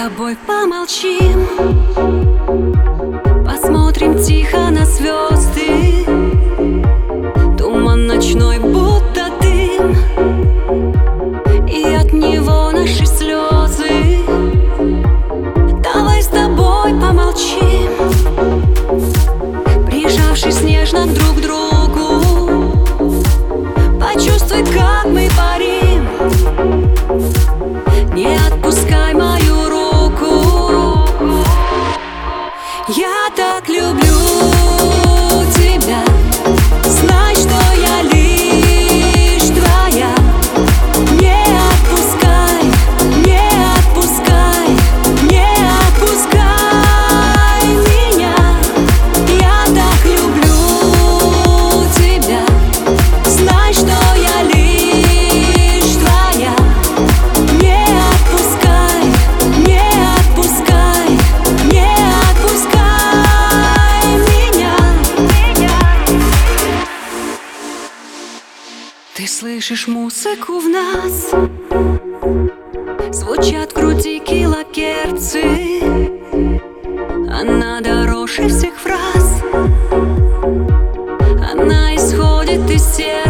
тобой помолчим. Я так люблю. Ты слышишь музыку в нас? Звучат крутики лакерцы Она дороже всех фраз. Она исходит из сердца.